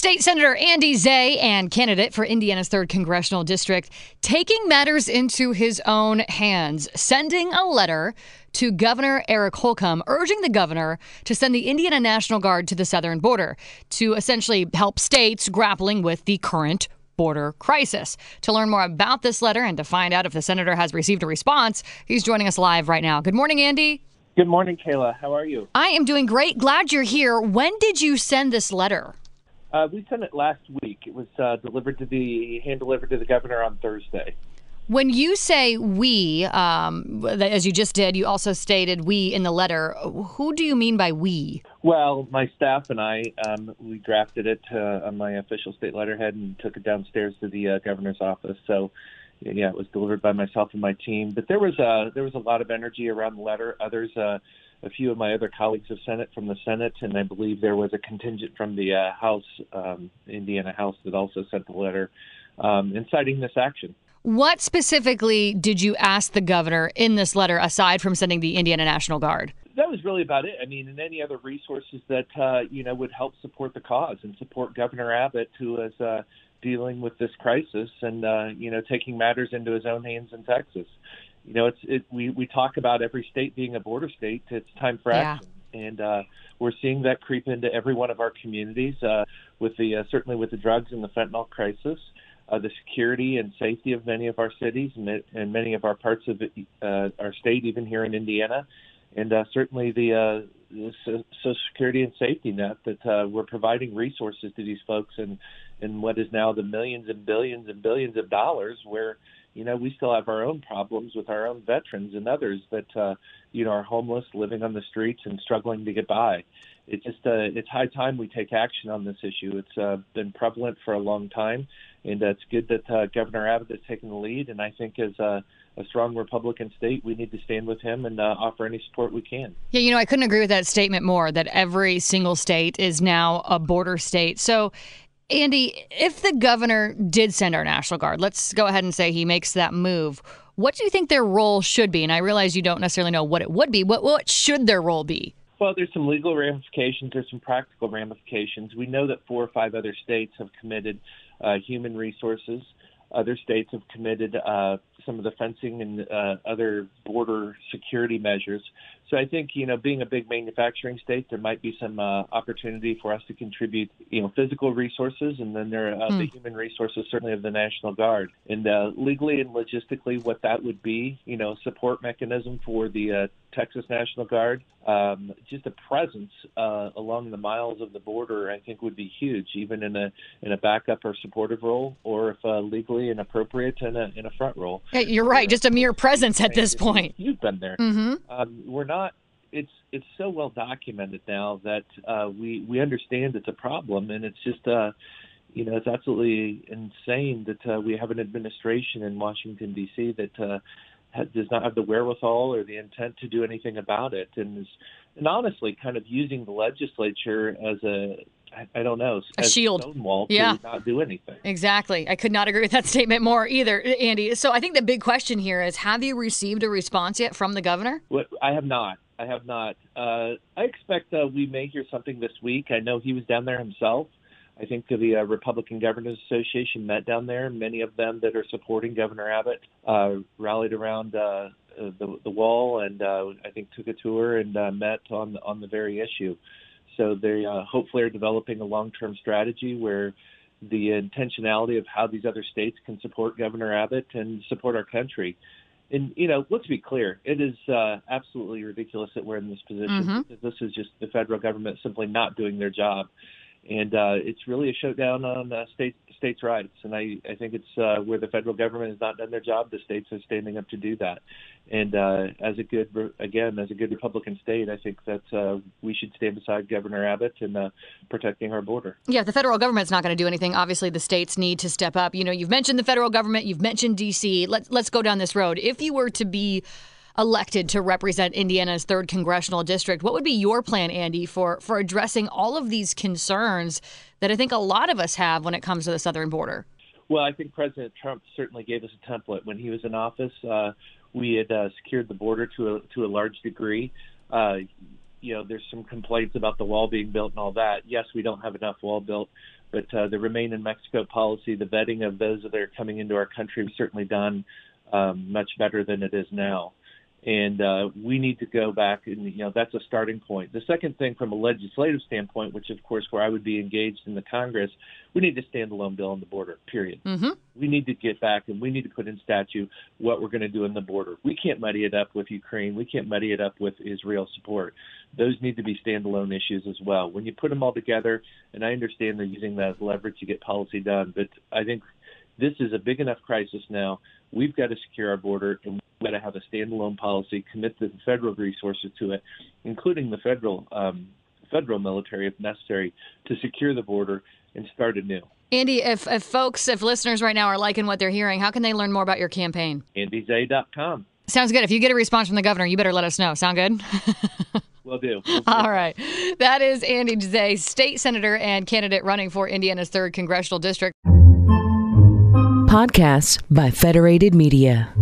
State Senator Andy Zay and candidate for Indiana's 3rd Congressional District taking matters into his own hands, sending a letter to Governor Eric Holcomb urging the governor to send the Indiana National Guard to the southern border to essentially help states grappling with the current border crisis. To learn more about this letter and to find out if the senator has received a response, he's joining us live right now. Good morning, Andy. Good morning, Kayla. How are you? I am doing great. Glad you're here. When did you send this letter? Uh, we sent it last week. It was uh, delivered to the hand delivered to the governor on Thursday. When you say we, um, as you just did, you also stated we in the letter. Who do you mean by we? Well, my staff and I, um, we drafted it uh, on my official state letterhead and took it downstairs to the uh, governor's office. So, yeah, it was delivered by myself and my team. But there was a there was a lot of energy around the letter. Others, uh, a few of my other colleagues have sent it from the Senate, and I believe there was a contingent from the uh, House, um, Indiana House, that also sent the letter um, inciting this action. What specifically did you ask the governor in this letter, aside from sending the Indiana National Guard? That was really about it. I mean, and any other resources that uh, you know would help support the cause and support Governor Abbott, who is uh, dealing with this crisis and uh, you know taking matters into his own hands in Texas. You know, it's it, we we talk about every state being a border state. It's time for Yeah. action, and uh, we're seeing that creep into every one of our communities. Uh, with the uh, certainly with the drugs and the fentanyl crisis, uh, the security and safety of many of our cities and, and many of our parts of uh, our state, even here in Indiana, and uh, certainly the, uh, the Social Security and safety net that uh, we're providing resources to these folks and and what is now the millions and billions and billions of dollars where you know we still have our own problems with our own veterans and others that uh, you know are homeless living on the streets and struggling to get by. It's just uh, it's high time we take action on this issue. It's uh, been prevalent for a long time and uh, it's good that uh, governor abbott is taking the lead and i think as a strong republican state we need to stand with him and uh, offer any support we can. Yeah, you know, I couldn't agree with that statement more that every single state is now a border state. So, Andy, if the governor did send our National Guard, let's go ahead and say he makes that move. What do you think their role should be? And I realize you don't necessarily know what it would be. What what should their role be? Well, there's some legal ramifications. There's some practical ramifications. We know that four or five other states have committed uh, human resources. Other states have committed uh, some of the fencing and uh, other border security measures. So I think you know, being a big manufacturing state, there might be some uh, opportunity for us to contribute, you know, physical resources, and then there are uh, the human resources, certainly of the National Guard. And uh, legally and logistically, what that would be, you know, support mechanism for the uh, Texas National Guard, um, just a presence uh, along the miles of the border, I think would be huge, even in a in a backup or supportive role, or if uh, legally and appropriate in a in a front role. Hey, you're right, just a mere presence at this point. You've been there. Mm-hmm. Um, we're not. It's it's so well documented now that uh, we we understand it's a problem, and it's just uh, you know it's absolutely insane that uh, we have an administration in Washington D.C. that uh, ha- does not have the wherewithal or the intent to do anything about it, and is and honestly kind of using the legislature as a I, don't know A shield. stonewall Yeah. not do anything. Exactly. I could not agree with that statement more either, Andy. So I think the big question here is have you received a response yet from the governor? I have not. I have not. Uh, I expect uh, we may hear something this week. I know he was down there himself. I think the uh, Republican Governors Association met down there. Many of them that are supporting Governor Abbott uh, rallied around uh, uh, the, the wall, and uh, I think took a tour and uh, met on on the very issue. So they uh, hopefully are developing a long-term strategy where the intentionality of how these other states can support Governor Abbott and support our country. And you know, let's be clear, it is uh, absolutely ridiculous that we're in this position. Mhm. This is just the federal government simply not doing their job, and uh, it's really a showdown on uh, state states' rights. And I, I think it's uh, where the federal government has not done their job. The states are standing up to do that. And uh, as a good, again, as a good Republican state, I think that uh, we should stand beside Governor Abbott in uh, protecting our border. Yeah, the federal government's not going to do anything. Obviously, the states need to step up. You know, you've mentioned the federal government, you've mentioned D.C. Let's let's go down this road. If you were to be elected to represent Indiana's third congressional district, what would be your plan, Andy, for for addressing all of these concerns that I think a lot of us have when it comes to the southern border? Well, I think President Trump certainly gave us a template when he was in office. Uh, we had uh, secured the border to a to a large degree. Uh, you know, there's some complaints about the wall being built and all that. Yes, we don't have enough wall built, But uh, the Remain in Mexico policy, the vetting of those that are coming into our country, was certainly done um, much better than it is now and uh, we need to go back and you know that's a starting point. The second thing, from a legislative standpoint, which of course where I would be engaged in the Congress, we need to a standalone bill on the border. Period. Mm-hmm. We need to get back and we need to put in statute what we're going to do in the border. We can't muddy it up with Ukraine. We can't muddy it up with Israel support. Those need to be standalone issues as well. When you put them all together, and I understand they're using that leverage to get policy done, but I think this is a big enough crisis now. We've got to secure our border and got to have a standalone policy, commit the federal resources to it, including the federal um, federal military if necessary, to secure the border and start anew. Andy, if, if folks, if listeners right now are liking what they're hearing, how can they learn more about your campaign? AndyZay.com. Sounds good. If you get a response from the governor, you better let us know. Sound good? Will do. We'll do. All right. That is Andy Zay, state senator and candidate running for Indiana's 3rd Congressional District. Podcasts by Federated Media.